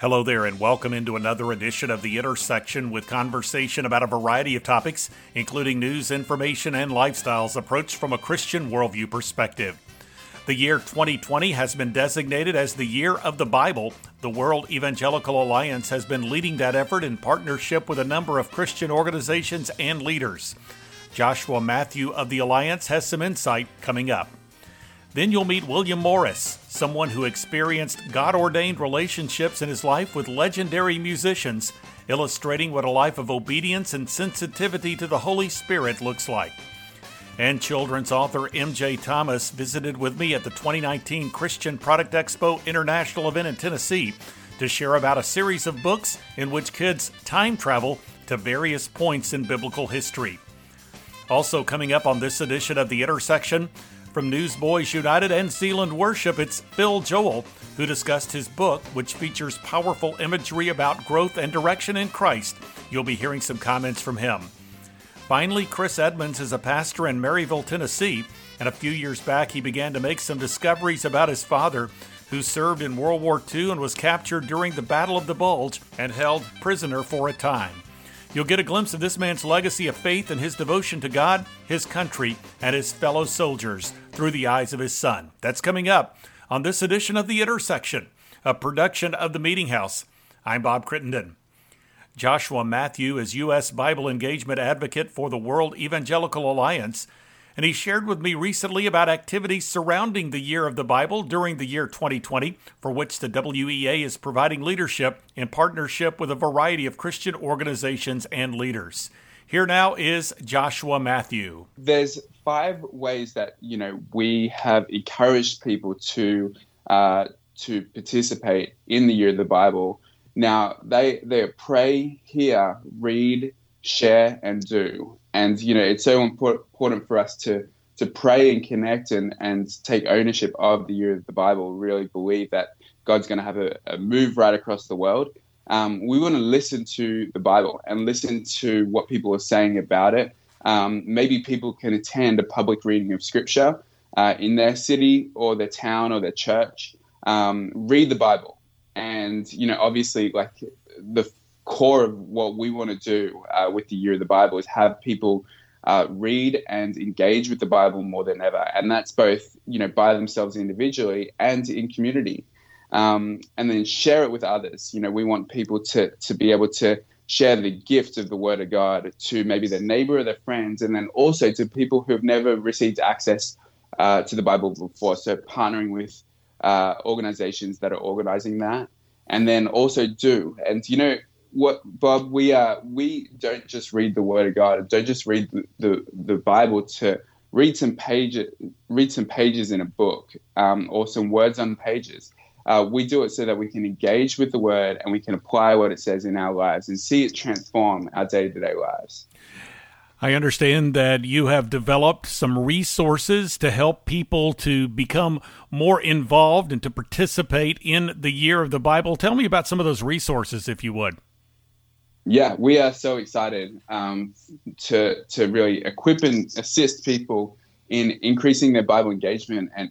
Hello there, and welcome into another edition of The Intersection with conversation about a variety of topics, including news, information, and lifestyles approached from a Christian worldview perspective. The year 2020 has been designated as the Year of the Bible. The World Evangelical Alliance has been leading that effort in partnership with a number of Christian organizations and leaders. Joshua Matthew of the Alliance has some insight coming up. Then you'll meet William Morris, someone who experienced God ordained relationships in his life with legendary musicians, illustrating what a life of obedience and sensitivity to the Holy Spirit looks like. And children's author M.J. Thomas visited with me at the 2019 Christian Product Expo International event in Tennessee to share about a series of books in which kids time travel to various points in biblical history. Also, coming up on this edition of The Intersection, from Newsboys United and Zealand Worship, it's Phil Joel who discussed his book, which features powerful imagery about growth and direction in Christ. You'll be hearing some comments from him. Finally, Chris Edmonds is a pastor in Maryville, Tennessee, and a few years back he began to make some discoveries about his father, who served in World War II and was captured during the Battle of the Bulge and held prisoner for a time. You'll get a glimpse of this man's legacy of faith and his devotion to God, his country, and his fellow soldiers through the eyes of his son. That's coming up on this edition of The Intersection, a production of the Meeting House. I'm Bob Crittenden. Joshua Matthew is U.S. Bible Engagement Advocate for the World Evangelical Alliance and he shared with me recently about activities surrounding the Year of the Bible during the year 2020, for which the WEA is providing leadership in partnership with a variety of Christian organizations and leaders. Here now is Joshua Matthew. There's five ways that you know we have encouraged people to uh, to participate in the Year of the Bible. Now they they pray, hear, read, share, and do and you know it's so important for us to to pray and connect and and take ownership of the year of the Bible. Really believe that God's going to have a, a, move right across the world. Um, we want to listen to the Bible and listen to what people are saying about it. Um, maybe people can attend a public reading of Scripture uh, in their city or their town or their church. Um, read the Bible, and you know, obviously, like the core of what we want to do uh, with the Year of the Bible is have people uh, read and engage with the Bible more than ever, and that's both you know by themselves individually and in community, um, and then share it with others. You know, we want people to to be able to share the gift of the Word of God to maybe their neighbor or their friends, and then also to people who have never received access uh, to the Bible before. So partnering with uh, organizations that are organizing that, and then also do. And you know, what Bob, we uh, we don't just read the Word of God, don't just read the, the, the Bible to read some pages, read some pages in a book, um, or some words on pages. Uh, we do it so that we can engage with the Word and we can apply what it says in our lives and see it transform our day to day lives. I understand that you have developed some resources to help people to become more involved and to participate in the year of the Bible. Tell me about some of those resources, if you would. Yeah, we are so excited um, to to really equip and assist people in increasing their Bible engagement and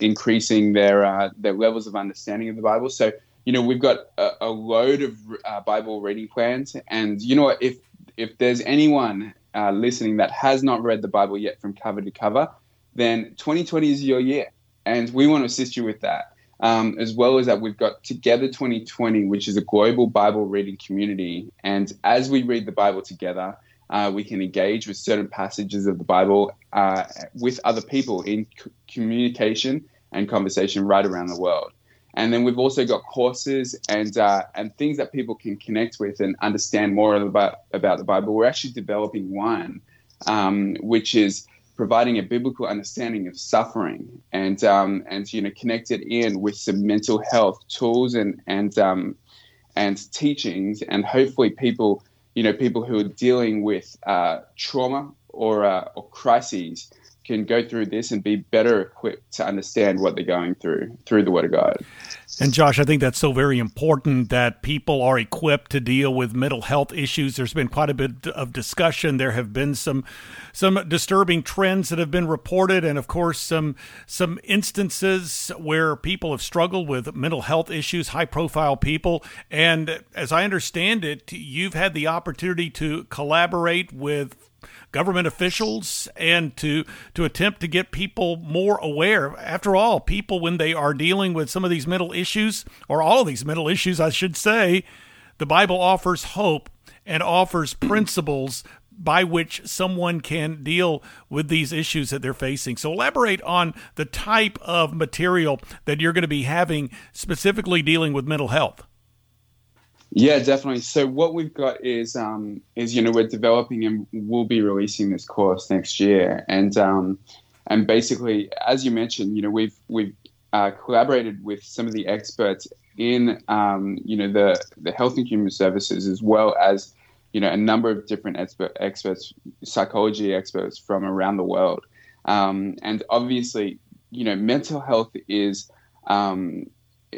increasing their uh, their levels of understanding of the Bible. So you know we've got a, a load of uh, Bible reading plans, and you know if if there's anyone uh, listening that has not read the Bible yet from cover to cover, then 2020 is your year, and we want to assist you with that. Um, as well as that, we've got Together 2020, which is a global Bible reading community. And as we read the Bible together, uh, we can engage with certain passages of the Bible uh, with other people in c- communication and conversation right around the world. And then we've also got courses and uh, and things that people can connect with and understand more about about the Bible. We're actually developing one, um, which is providing a biblical understanding of suffering and um, and you know connect it in with some mental health tools and and um, and teachings and hopefully people you know people who are dealing with uh, trauma or uh, or crises can go through this and be better equipped to understand what they're going through through the Word of God. And Josh, I think that's so very important that people are equipped to deal with mental health issues. There's been quite a bit of discussion. There have been some some disturbing trends that have been reported, and of course some some instances where people have struggled with mental health issues, high profile people. And as I understand it, you've had the opportunity to collaborate with government officials and to to attempt to get people more aware. After all, people when they are dealing with some of these mental issues or all of these mental issues, I should say, the Bible offers hope and offers principles by which someone can deal with these issues that they're facing. So, elaborate on the type of material that you're going to be having specifically dealing with mental health. Yeah, definitely. So what we've got is um, is you know we're developing and we'll be releasing this course next year, and um, and basically, as you mentioned, you know we've we've uh, collaborated with some of the experts in um, you know the the health and human services as well as you know a number of different expert, experts, psychology experts from around the world, um, and obviously, you know, mental health is um,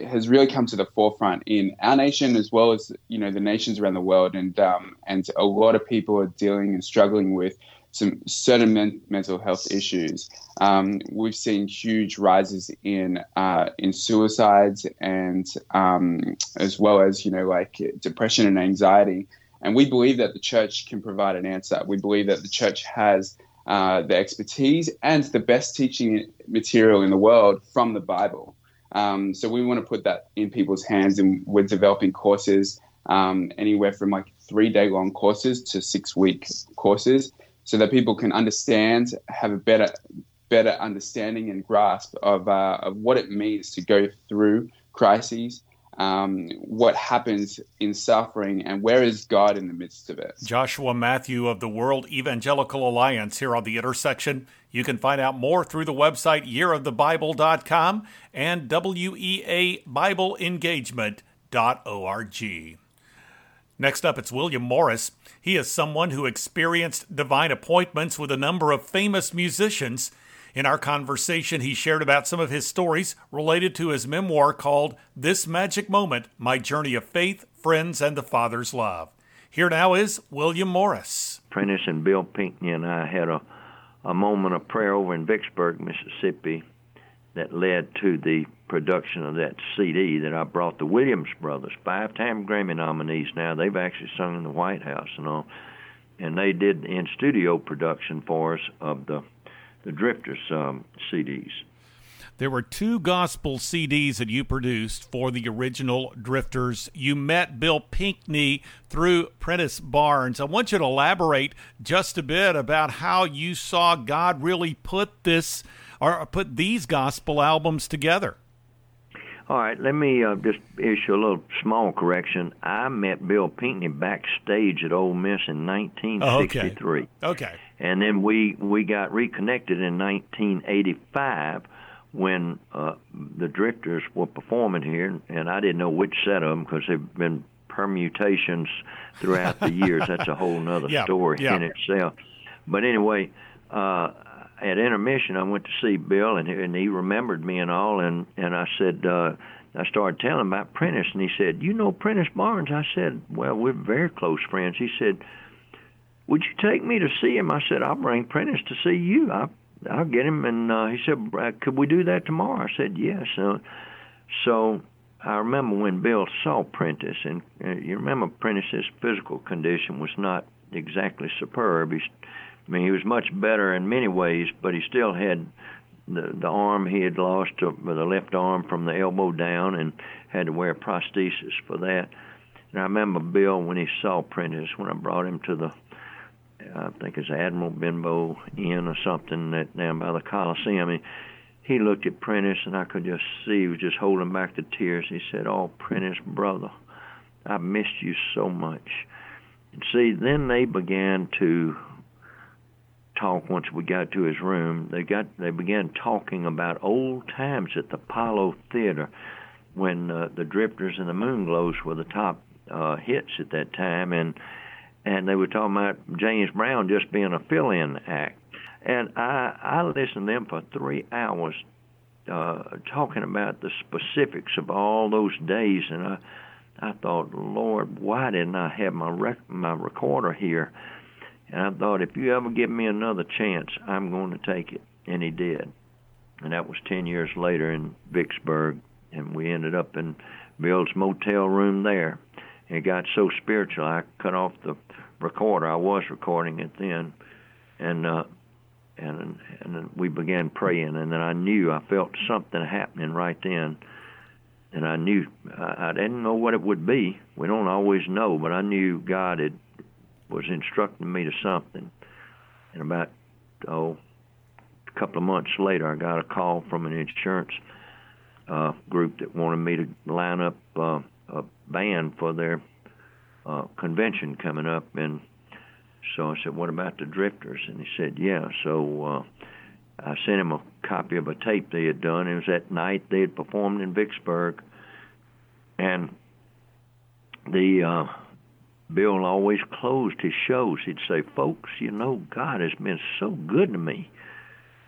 has really come to the forefront in our nation as well as you know the nations around the world, and um, and a lot of people are dealing and struggling with some certain men- mental health issues. Um, we've seen huge rises in uh, in suicides and um, as well as you know like depression and anxiety. And we believe that the church can provide an answer. We believe that the church has uh, the expertise and the best teaching material in the world from the Bible. Um, so we want to put that in people's hands, and we're developing courses um, anywhere from like three day long courses to six week courses, so that people can understand, have a better better understanding and grasp of uh, of what it means to go through crises um, what happens in suffering and where is God in the midst of it. Joshua Matthew of the World Evangelical Alliance here on the intersection. You can find out more through the website yearofthebible.com and weabibleengagement.org. Next up, it's William Morris. He is someone who experienced divine appointments with a number of famous musicians in our conversation, he shared about some of his stories related to his memoir called This Magic Moment My Journey of Faith, Friends, and the Father's Love. Here now is William Morris. Prentice and Bill Pinkney and I had a, a moment of prayer over in Vicksburg, Mississippi, that led to the production of that CD that I brought the Williams brothers, five time Grammy nominees now. They've actually sung in the White House and all. And they did in studio production for us of the the Drifters um, CDs. There were two gospel CDs that you produced for the original Drifters. You met Bill Pinkney through Prentice Barnes. I want you to elaborate just a bit about how you saw God really put this or put these gospel albums together. All right, let me uh, just issue a little small correction. I met Bill Pinkney backstage at Ole Miss in 1963. Okay. okay. And then we we got reconnected in 1985 when uh, the Drifters were performing here, and I didn't know which set of them because they've been permutations throughout the years. That's a whole other yeah, story yeah. in itself. But anyway, uh, at intermission, I went to see Bill, and he, and he remembered me and all, and and I said. uh I started telling him about Prentice, and he said, "You know Prentice Barnes?" I said, "Well, we're very close friends." He said, "Would you take me to see him?" I said, "I'll bring Prentice to see you. I, I'll get him." And uh, he said, "Could we do that tomorrow?" I said, "Yes." Uh, so I remember when Bill saw Prentice, and uh, you remember Prentice's physical condition was not exactly superb. He's I mean, he was much better in many ways, but he still had the the arm he had lost, the left arm from the elbow down, and had to wear a prosthesis for that. And I remember Bill when he saw Prentice when I brought him to the, I think it's Admiral Benbow Inn or something that down by the Coliseum. He, he looked at Prentice, and I could just see he was just holding back the tears. He said, "Oh, Prentice, brother, I missed you so much." And see, then they began to talk once we got to his room. They got they began talking about old times at the Apollo Theater when uh, the Drifters and the Moonglows were the top uh, hits at that time, and and they were talking about James Brown just being a fill-in act. And I I listened to them for three hours, uh, talking about the specifics of all those days, and I I thought, Lord, why didn't I have my rec- my recorder here? And I thought, if you ever give me another chance, I'm going to take it. And he did. And that was 10 years later in Vicksburg. And we ended up in Bill's motel room there. It got so spiritual, I cut off the recorder. I was recording it then. And, uh, and, and we began praying. And then I knew, I felt something happening right then and I knew I, I didn't know what it would be. We don't always know, but I knew God had was instructing me to something. And about oh, a couple of months later, I got a call from an insurance uh, group that wanted me to line up uh, a band for their uh, convention coming up, and so I said, "What about the Drifters?" And he said, "Yeah." So uh, I sent him a copy of a tape they had done. It was that night they had performed in Vicksburg, and the uh, Bill always closed his shows. He'd say, "Folks, you know God has been so good to me.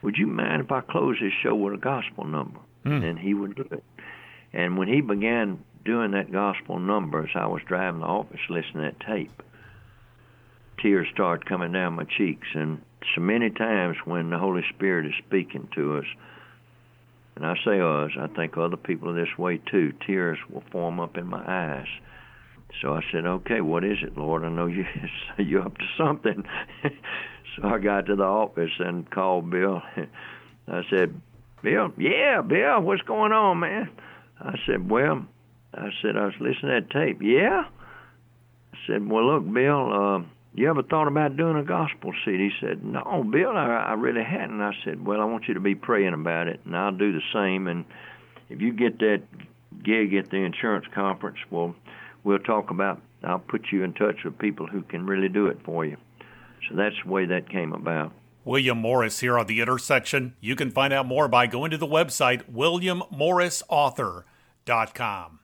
Would you mind if I close this show with a gospel number?" Mm. And he would do it. And when he began doing that gospel number, as I was driving the office listening to that tape, tears started coming down my cheeks. And so many times when the Holy Spirit is speaking to us, and I say us, I think other people are this way too, tears will form up in my eyes. So I said, okay, what is it, Lord? I know you, you're up to something. so I got to the office and called Bill. I said, Bill, yeah, Bill, what's going on, man? I said, well, I said, I was listening to that tape. Yeah? I said, well, look, Bill, uh, you ever thought about doing a gospel CD? He said, No, Bill, I, I really hadn't. I said, Well, I want you to be praying about it, and I'll do the same. And if you get that gig at the insurance conference, well, we'll talk about. I'll put you in touch with people who can really do it for you. So that's the way that came about. William Morris here on the intersection. You can find out more by going to the website williammorrisauthor.com.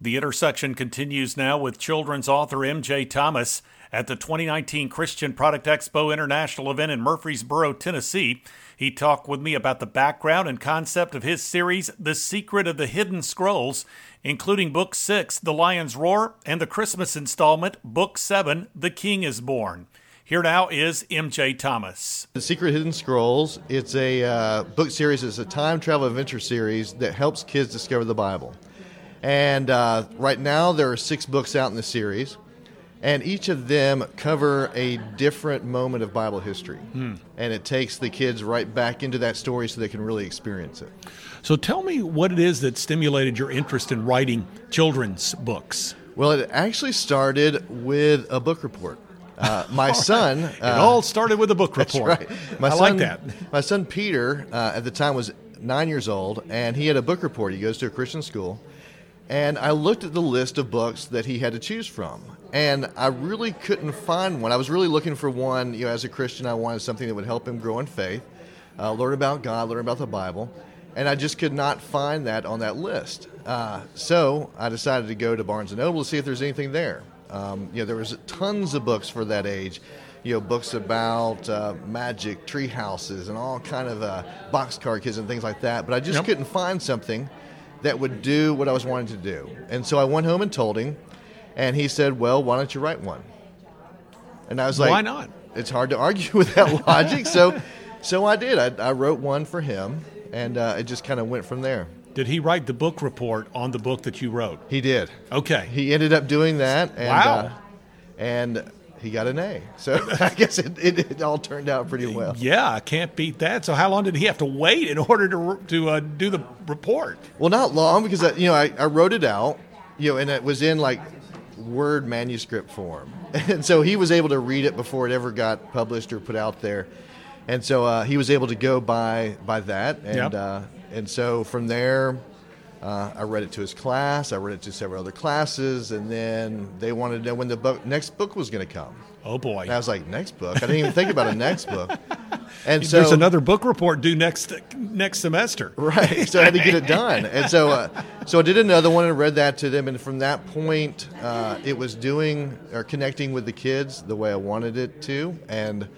The intersection continues now with children's author M.J. Thomas at the 2019 Christian Product Expo International event in Murfreesboro, Tennessee. He talked with me about the background and concept of his series, The Secret of the Hidden Scrolls, including Book 6, The Lion's Roar, and the Christmas installment, Book 7, The King is Born. Here now is MJ Thomas. The Secret Hidden Scrolls, it's a uh, book series, it's a time travel adventure series that helps kids discover the Bible. And uh, right now, there are six books out in the series and each of them cover a different moment of Bible history. Hmm. And it takes the kids right back into that story so they can really experience it. So tell me what it is that stimulated your interest in writing children's books. Well, it actually started with a book report. Uh, my son. It uh, all started with a book report. That's right. My I son, like that. My son Peter, uh, at the time, was nine years old, and he had a book report. He goes to a Christian school. And I looked at the list of books that he had to choose from and I really couldn't find one. I was really looking for one. You know, as a Christian, I wanted something that would help him grow in faith, uh, learn about God, learn about the Bible, and I just could not find that on that list. Uh, so I decided to go to Barnes and Noble to see if there's anything there. Um, you know, there was tons of books for that age. You know, books about uh, magic, tree houses, and all kind of uh, boxcar kids and things like that. But I just yep. couldn't find something that would do what I was wanting to do. And so I went home and told him and he said, Well, why don't you write one? And I was like, Why not? It's hard to argue with that logic. so, so I did. I, I wrote one for him, and uh, it just kind of went from there. Did he write the book report on the book that you wrote? He did. Okay. He ended up doing that. And, wow. Uh, and he got an A. So I guess it, it, it, all turned out pretty well. Yeah, I can't beat that. So how long did he have to wait in order to to uh, do the report? Well, not long because I, you know I, I wrote it out, you know, and it was in like Word manuscript form. And so he was able to read it before it ever got published or put out there. And so uh, he was able to go by by that. And, yep. uh, and so from there, uh, I read it to his class. I read it to several other classes. And then they wanted to know when the book, next book was going to come. Oh, boy. And I was like, next book? I didn't even think about a next book. And so there's another book report due next next semester. Right. So I had to get it done. And so uh, so I did another one and read that to them. And from that point, uh, it was doing or connecting with the kids the way I wanted it to. And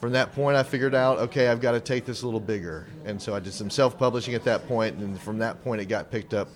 from that point, I figured out, okay, I've got to take this a little bigger. And so I did some self publishing at that point, and from that point, it got picked up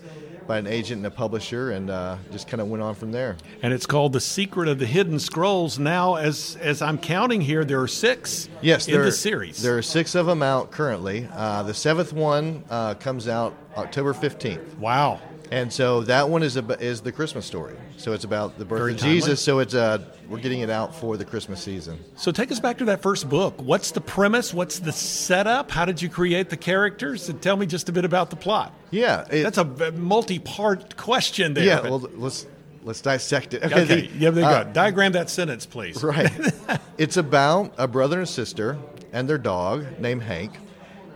by an agent and a publisher, and uh, just kind of went on from there. And it's called The Secret of the Hidden Scrolls. Now, as as I'm counting here, there are six yes, in there, the series. There are six of them out currently. Uh, the seventh one uh, comes out October 15th. Wow. And so that one is a, is the Christmas story. So it's about the birth Very of timely. Jesus. So it's uh, we're getting it out for the Christmas season. So take us back to that first book. What's the premise? What's the setup? How did you create the characters? And tell me just a bit about the plot. Yeah, it- That's a multi-part question there. yeah. Well, let's let's dissect it. okay. the- yeah, there you uh, go. Diagram that sentence, please. Right. it's about a brother and sister and their dog named Hank,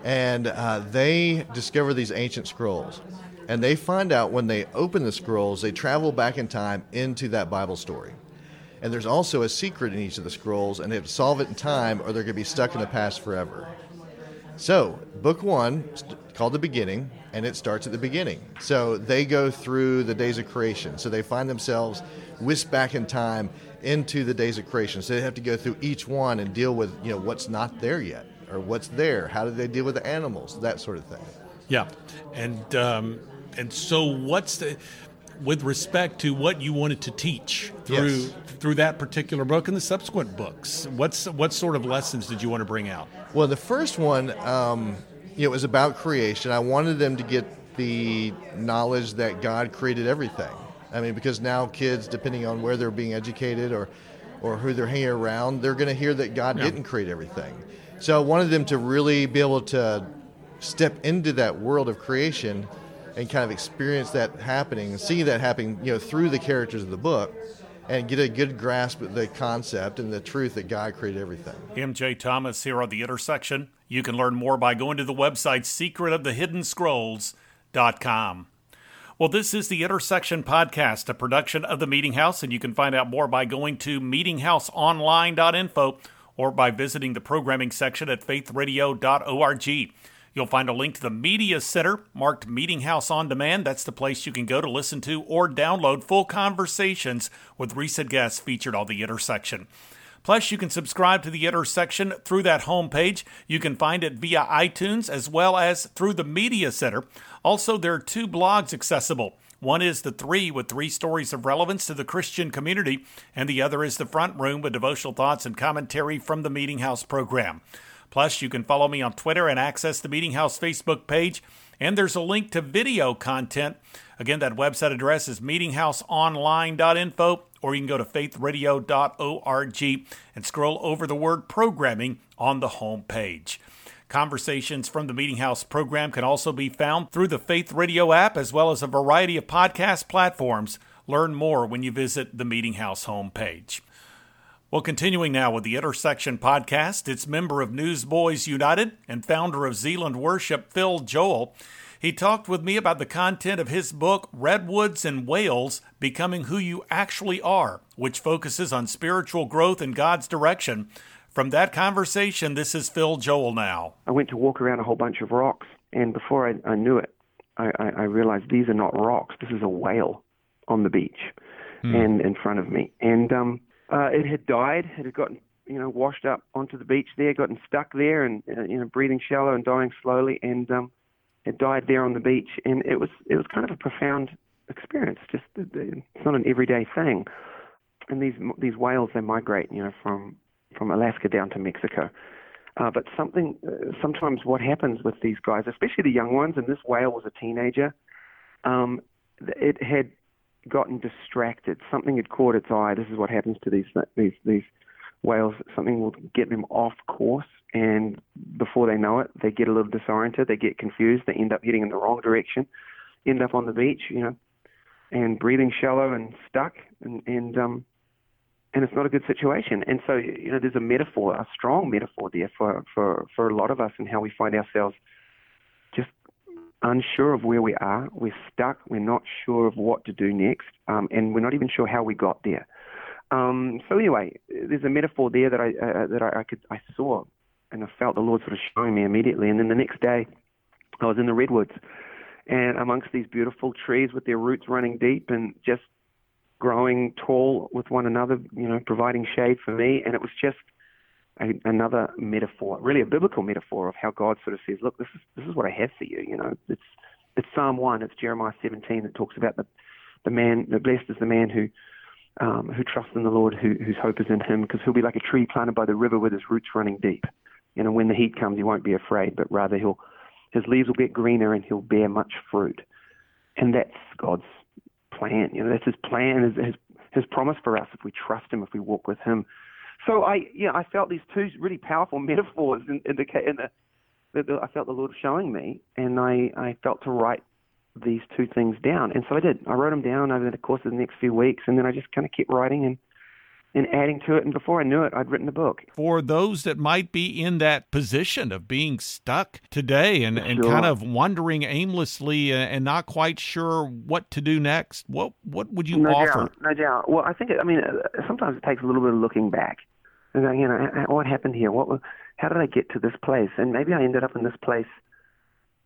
and uh, they discover these ancient scrolls. And they find out when they open the scrolls, they travel back in time into that Bible story. And there's also a secret in each of the scrolls, and they have to solve it in time, or they're going to be stuck in the past forever. So, book one, called The Beginning, and it starts at the beginning. So, they go through the days of creation. So, they find themselves whisked back in time into the days of creation. So, they have to go through each one and deal with, you know, what's not there yet, or what's there. How do they deal with the animals, that sort of thing. Yeah, and um, and so what's the with respect to what you wanted to teach through Yes. through that particular book and the subsequent books? What's what sort of lessons did you want to bring out? Well, the first one, um, you know, it was about creation. I wanted them to get the knowledge that God created everything. I mean, because now kids, depending on where they're being educated or, or who they're hanging around, they're going to hear that God Yeah. didn't create everything. So I wanted them to really be able to step into that world of creation and kind of experience that happening and see that happening, you know, through the characters of the book and get a good grasp of the concept and the truth that God created everything. MJ Thomas here on The Intersection. You can learn more by going to the website secretofthehiddenscrolls.com. Well, this is the Intersection Podcast, a production of the Meeting House, and you can find out more by going to meetinghouseonline.info or by visiting the programming section at faithradio.org. You'll find a link to the Media Center marked Meeting House on Demand. That's the place you can go to listen to or download full conversations with recent guests featured on the intersection. Plus, you can subscribe to the intersection through that homepage. You can find it via iTunes as well as through the Media Center. Also, there are two blogs accessible. One is The Three with three stories of relevance to the Christian community, and the other is The Front Room with devotional thoughts and commentary from the Meeting House program. Plus, you can follow me on Twitter and access the Meeting House Facebook page. And there's a link to video content. Again, that website address is meetinghouseonline.info, or you can go to faithradio.org and scroll over the word programming on the home page. Conversations from the Meeting House program can also be found through the Faith Radio app as well as a variety of podcast platforms. Learn more when you visit the Meeting House homepage. Well, continuing now with the Intersection podcast, it's member of Newsboys United and founder of Zealand Worship, Phil Joel. He talked with me about the content of his book, Redwoods and Whales Becoming Who You Actually Are, which focuses on spiritual growth in God's direction. From that conversation, this is Phil Joel now. I went to walk around a whole bunch of rocks, and before I, I knew it, I, I, I realized these are not rocks. This is a whale on the beach, and in front of me. And um, uh, it had died. It had gotten you know washed up onto the beach there, gotten stuck there, and uh, you know breathing shallow and dying slowly, and um, it died there on the beach. And it was it was kind of a profound experience. Just the- it's not an everyday thing. And these these whales they migrate, you know, from from Alaska down to Mexico. Uh, but something, uh, sometimes what happens with these guys, especially the young ones, and this whale was a teenager, um, it had gotten distracted. Something had caught its eye. This is what happens to these these these whales. Something will get them off course, and before they know it, they get a little disoriented. They get confused. They end up heading in the wrong direction. End up on the beach, you know, and breathing shallow and stuck, and and um, and it's not a good situation. And so, you know, there's a metaphor, a strong metaphor there for, for, for a lot of us and how we find ourselves unsure of where we are. We're stuck. We're not sure of what to do next. Um, and we're not even sure how we got there. Um, so anyway, there's a metaphor there that I, uh, that I, I could, I saw and I felt the Lord sort of showing me immediately. And then the next day I was in the redwoods and amongst these beautiful trees with their roots running deep and just growing tall with one another, you know, providing shade for me. And it was just a, another metaphor, really a biblical metaphor of how God sort of says, "Look, this is this is what I have for you." You know, it's it's Psalm one, it's Jeremiah 17 that talks about the the man, the blessed is the man who um, who trusts in the Lord, who, whose hope is in Him, because he'll be like a tree planted by the river with his roots running deep. You know, when the heat comes, he won't be afraid, but rather he'll his leaves will get greener and he'll bear much fruit. And that's God's plan. You know, that's His plan, His His, his promise for us if we trust Him, if we walk with Him. So I, yeah, I felt these two really powerful metaphors in, in the in the that I felt the Lord showing me, and I, I felt to write these two things down. And so I did. I wrote them down over the course of the next few weeks, and then I just kind of kept writing and and adding to it. And before I knew it, I'd written a book. For those that might be in that position of being stuck today and, sure. and kind of wandering aimlessly uh, and not quite sure what to do next, what what would you no offer? Doubt, no doubt. Well, I think it, I mean uh, sometimes it takes a little bit of looking back. And going, you know, what happened here? What? How did I get to this place? And maybe I ended up in this place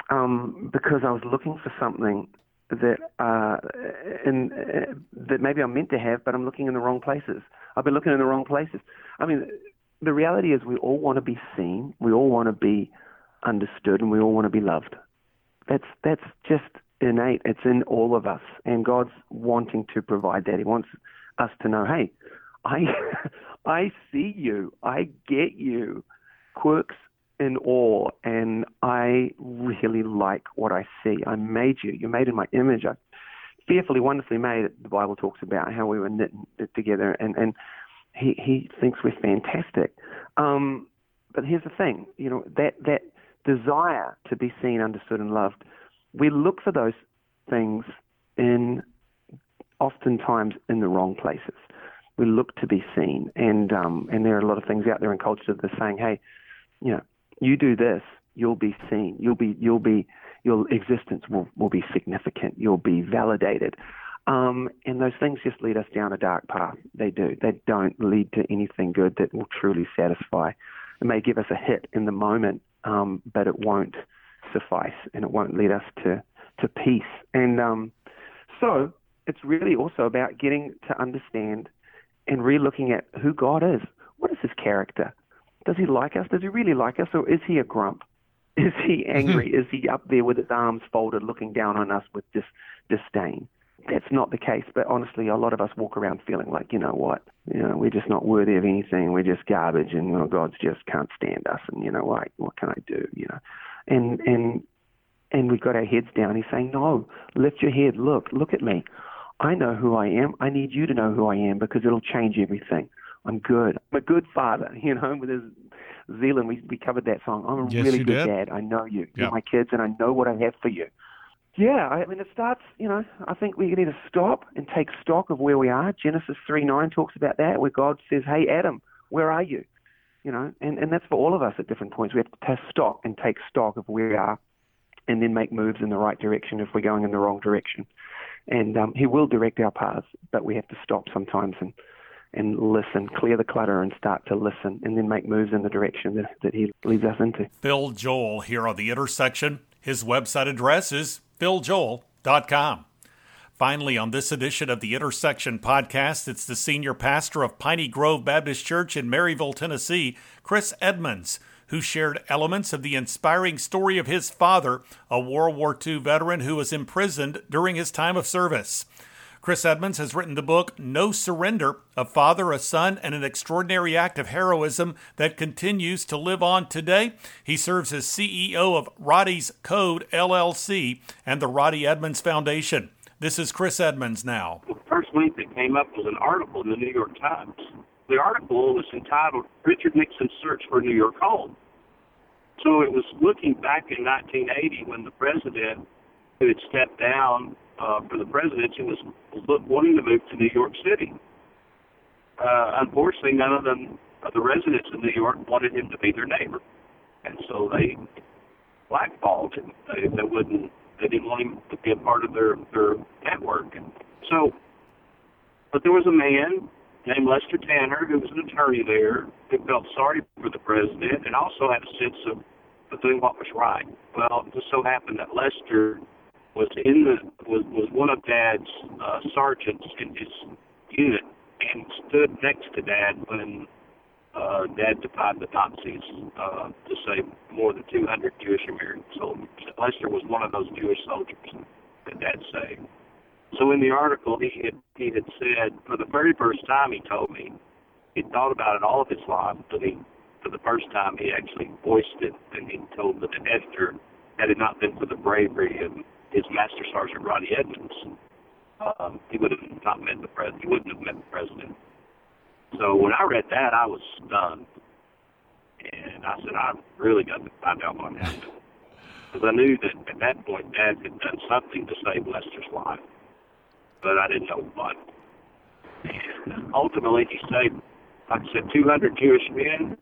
um, because I was looking for something that uh, in, uh, that maybe I'm meant to have, but I'm looking in the wrong places. I've been looking in the wrong places. I mean, the reality is we all want to be seen, we all want to be understood, and we all want to be loved. That's that's just innate. It's in all of us, and God's wanting to provide that. He wants us to know, hey, I I see you, I get you. Quirks in awe and I really like what I see. I made you. You're made in my image. I fearfully, wonderfully made. The Bible talks about how we were knit together, and and he he thinks we're fantastic. Um, but here's the thing, you know that that desire to be seen, understood, and loved. We look for those things in oftentimes in the wrong places. We look to be seen, and um, and there are a lot of things out there in culture that are saying, hey, you know, you do this, you'll be seen. You'll be you'll be your existence will, will be significant. You'll be validated. Um, and those things just lead us down a dark path. They do. They don't lead to anything good that will truly satisfy. It may give us a hit in the moment, um, but it won't suffice and it won't lead us to, to peace. And um, so it's really also about getting to understand and re looking at who God is. What is his character? Does he like us? Does he really like us? Or is he a grump? Is he angry? Mm-hmm. is he up there with his arms folded looking down on us with dis- disdain? That's not the case, but honestly, a lot of us walk around feeling like, you know what, you know, we're just not worthy of anything. We're just garbage, and you know, God's just can't stand us. And you know, like, what can I do? You know, and and and we've got our heads down. He's saying, no, lift your head. Look, look at me. I know who I am. I need you to know who I am because it'll change everything. I'm good. I'm a good father, you know, with his Zealand, we, we covered that song. I'm a yes, really good did. dad. I know you. You're my kids, and I know what I have for you. Yeah, I mean, it starts, you know, I think we need to stop and take stock of where we are. Genesis 3 9 talks about that, where God says, Hey, Adam, where are you? You know, and, and that's for all of us at different points. We have to test stock and take stock of where we are and then make moves in the right direction if we're going in the wrong direction. And um, He will direct our paths, but we have to stop sometimes and and listen, clear the clutter and start to listen and then make moves in the direction that, that he leads us into. Phil Joel here on The Intersection. His website address is philjoel.com. Finally, on this edition of the Intersection podcast, it's the senior pastor of Piney Grove Baptist Church in Maryville, Tennessee, Chris Edmonds, who shared elements of the inspiring story of his father, a World War II veteran who was imprisoned during his time of service. Chris Edmonds has written the book No Surrender A Father, a Son, and an Extraordinary Act of Heroism that continues to live on today. He serves as CEO of Roddy's Code LLC and the Roddy Edmonds Foundation. This is Chris Edmonds now. The first link that came up was an article in the New York Times. The article was entitled Richard Nixon's Search for New York Home. So it was looking back in 1980 when the president who had stepped down uh, for the presidency was wanting to move to New York City. Uh, unfortunately, none of them, uh, the residents of New York, wanted him to be their neighbor, and so they blackballed him. They, they wouldn't. They didn't want him to be a part of their their network. So, but there was a man named Lester Tanner who was an attorney there who felt sorry for the president and also had a sense of doing what was right. Well, it just so happened that Lester was in the was was one of Dad's uh, sergeants in his unit and stood next to Dad when uh, Dad defied the Nazis uh, to save more than 200 Jewish American soldiers. Lester was one of those Jewish soldiers that Dad saved. So in the article, he had, he had said, for the very first time, he told me, he'd thought about it all of his life, but he, for the first time, he actually voiced it, and he told the editor, had it not been for the bravery of his Master Sergeant Roddy Edmonds, um, he would have not met the president. He wouldn't have met the president. So when I read that, I was stunned, and I said, I really got to find out what happened, because I knew that at that point, Dad had done something to save Lester's life, but I didn't know what. And ultimately, he saved, like I said, 200 Jewish men,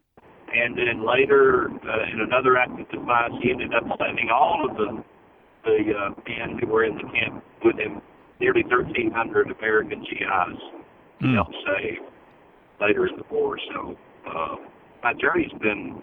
and then later, uh, in another act of defiance, he ended up saving all of the the uh, men who were in the camp with him nearly 1,300 American GIs mm. helped save later in the war. So uh, my journey's been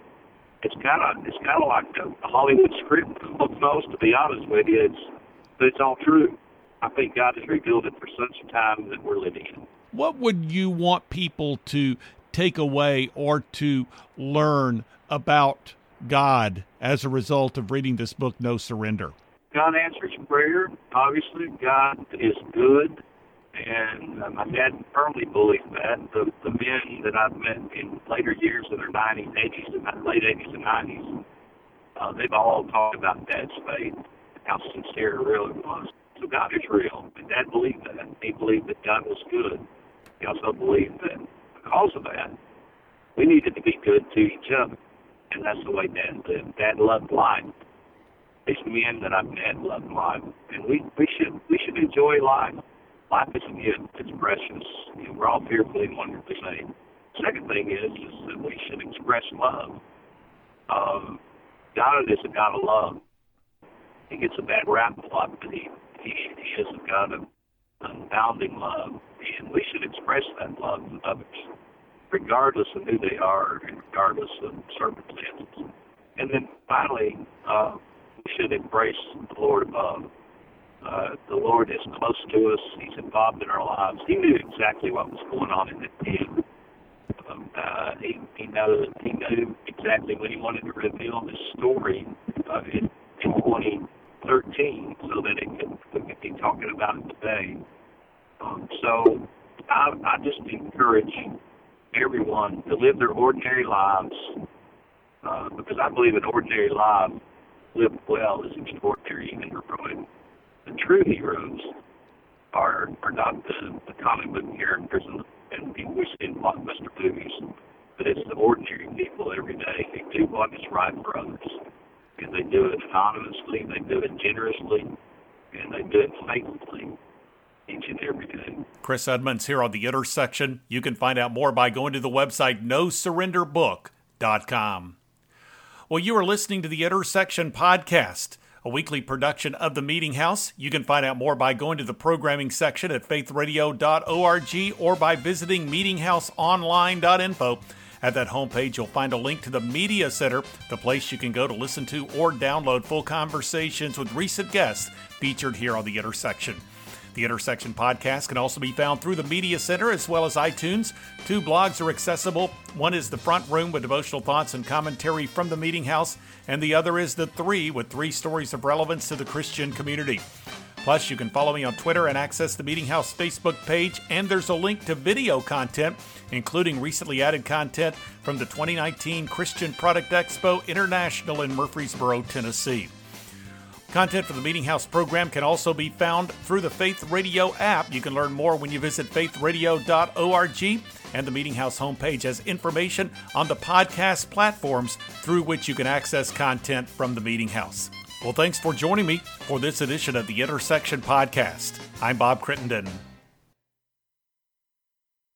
it's kind of it's kind of like a Hollywood script almost. To be honest with you, it's but it's all true. I think God has revealed it for such a time that we're living in. What would you want people to take away or to learn about God as a result of reading this book, No Surrender? God answers prayer. Obviously, God is good, and uh, my dad firmly believed that. The the men that I've met in later years in their 90s, 80s, and late 80s and 90s, uh, they've all talked about Dad's faith, how sincere it really was. So God is real, and Dad believed that. He believed that God was good. He also believed that because of that, we needed to be good to each other, and that's the way Dad lived. Dad loved life these men that I've met love life, and we we should we should enjoy life. Life is gift; it's precious. You know, we're all fearfully and wonderfully made. Second thing is is that we should express love. Um, God is a God of love. He gets a bad rap a lot, but he he, he is a God of unbounding love, and we should express that love to others, regardless of who they are, and regardless of circumstances. And then finally, uh, should embrace the Lord above. Uh, the Lord is close to us. He's involved in our lives. He knew exactly what was going on in the team. Um, uh, he, he, knows, he knew exactly what he wanted to reveal this story uh, in, in 2013 so that it could, could be talking about it today. Um, so I, I just encourage everyone to live their ordinary lives uh, because I believe an ordinary life lived well is extraordinary even heroic. The true heroes are are not the, the comic book characters and, and people we see in blockbuster movies, but it's the ordinary people every day who do what is right for others. And they do it anonymously, they do it generously, and they do it faithfully each and every day. Chris Edmonds here on The Intersection. You can find out more by going to the website nosurrenderbook.com. Well, you are listening to the Intersection Podcast, a weekly production of the Meeting House. You can find out more by going to the programming section at faithradio.org or by visiting meetinghouseonline.info. At that homepage, you'll find a link to the Media Center, the place you can go to listen to or download full conversations with recent guests featured here on The Intersection. The Intersection podcast can also be found through the Media Center as well as iTunes. Two blogs are accessible. One is The Front Room with devotional thoughts and commentary from the Meeting House, and the other is The Three with three stories of relevance to the Christian community. Plus, you can follow me on Twitter and access the Meeting House Facebook page, and there's a link to video content, including recently added content from the 2019 Christian Product Expo International in Murfreesboro, Tennessee. Content for the Meeting House program can also be found through the Faith Radio app. You can learn more when you visit faithradio.org and the Meeting House homepage has information on the podcast platforms through which you can access content from the Meeting House. Well, thanks for joining me for this edition of the Intersection Podcast. I'm Bob Crittenden.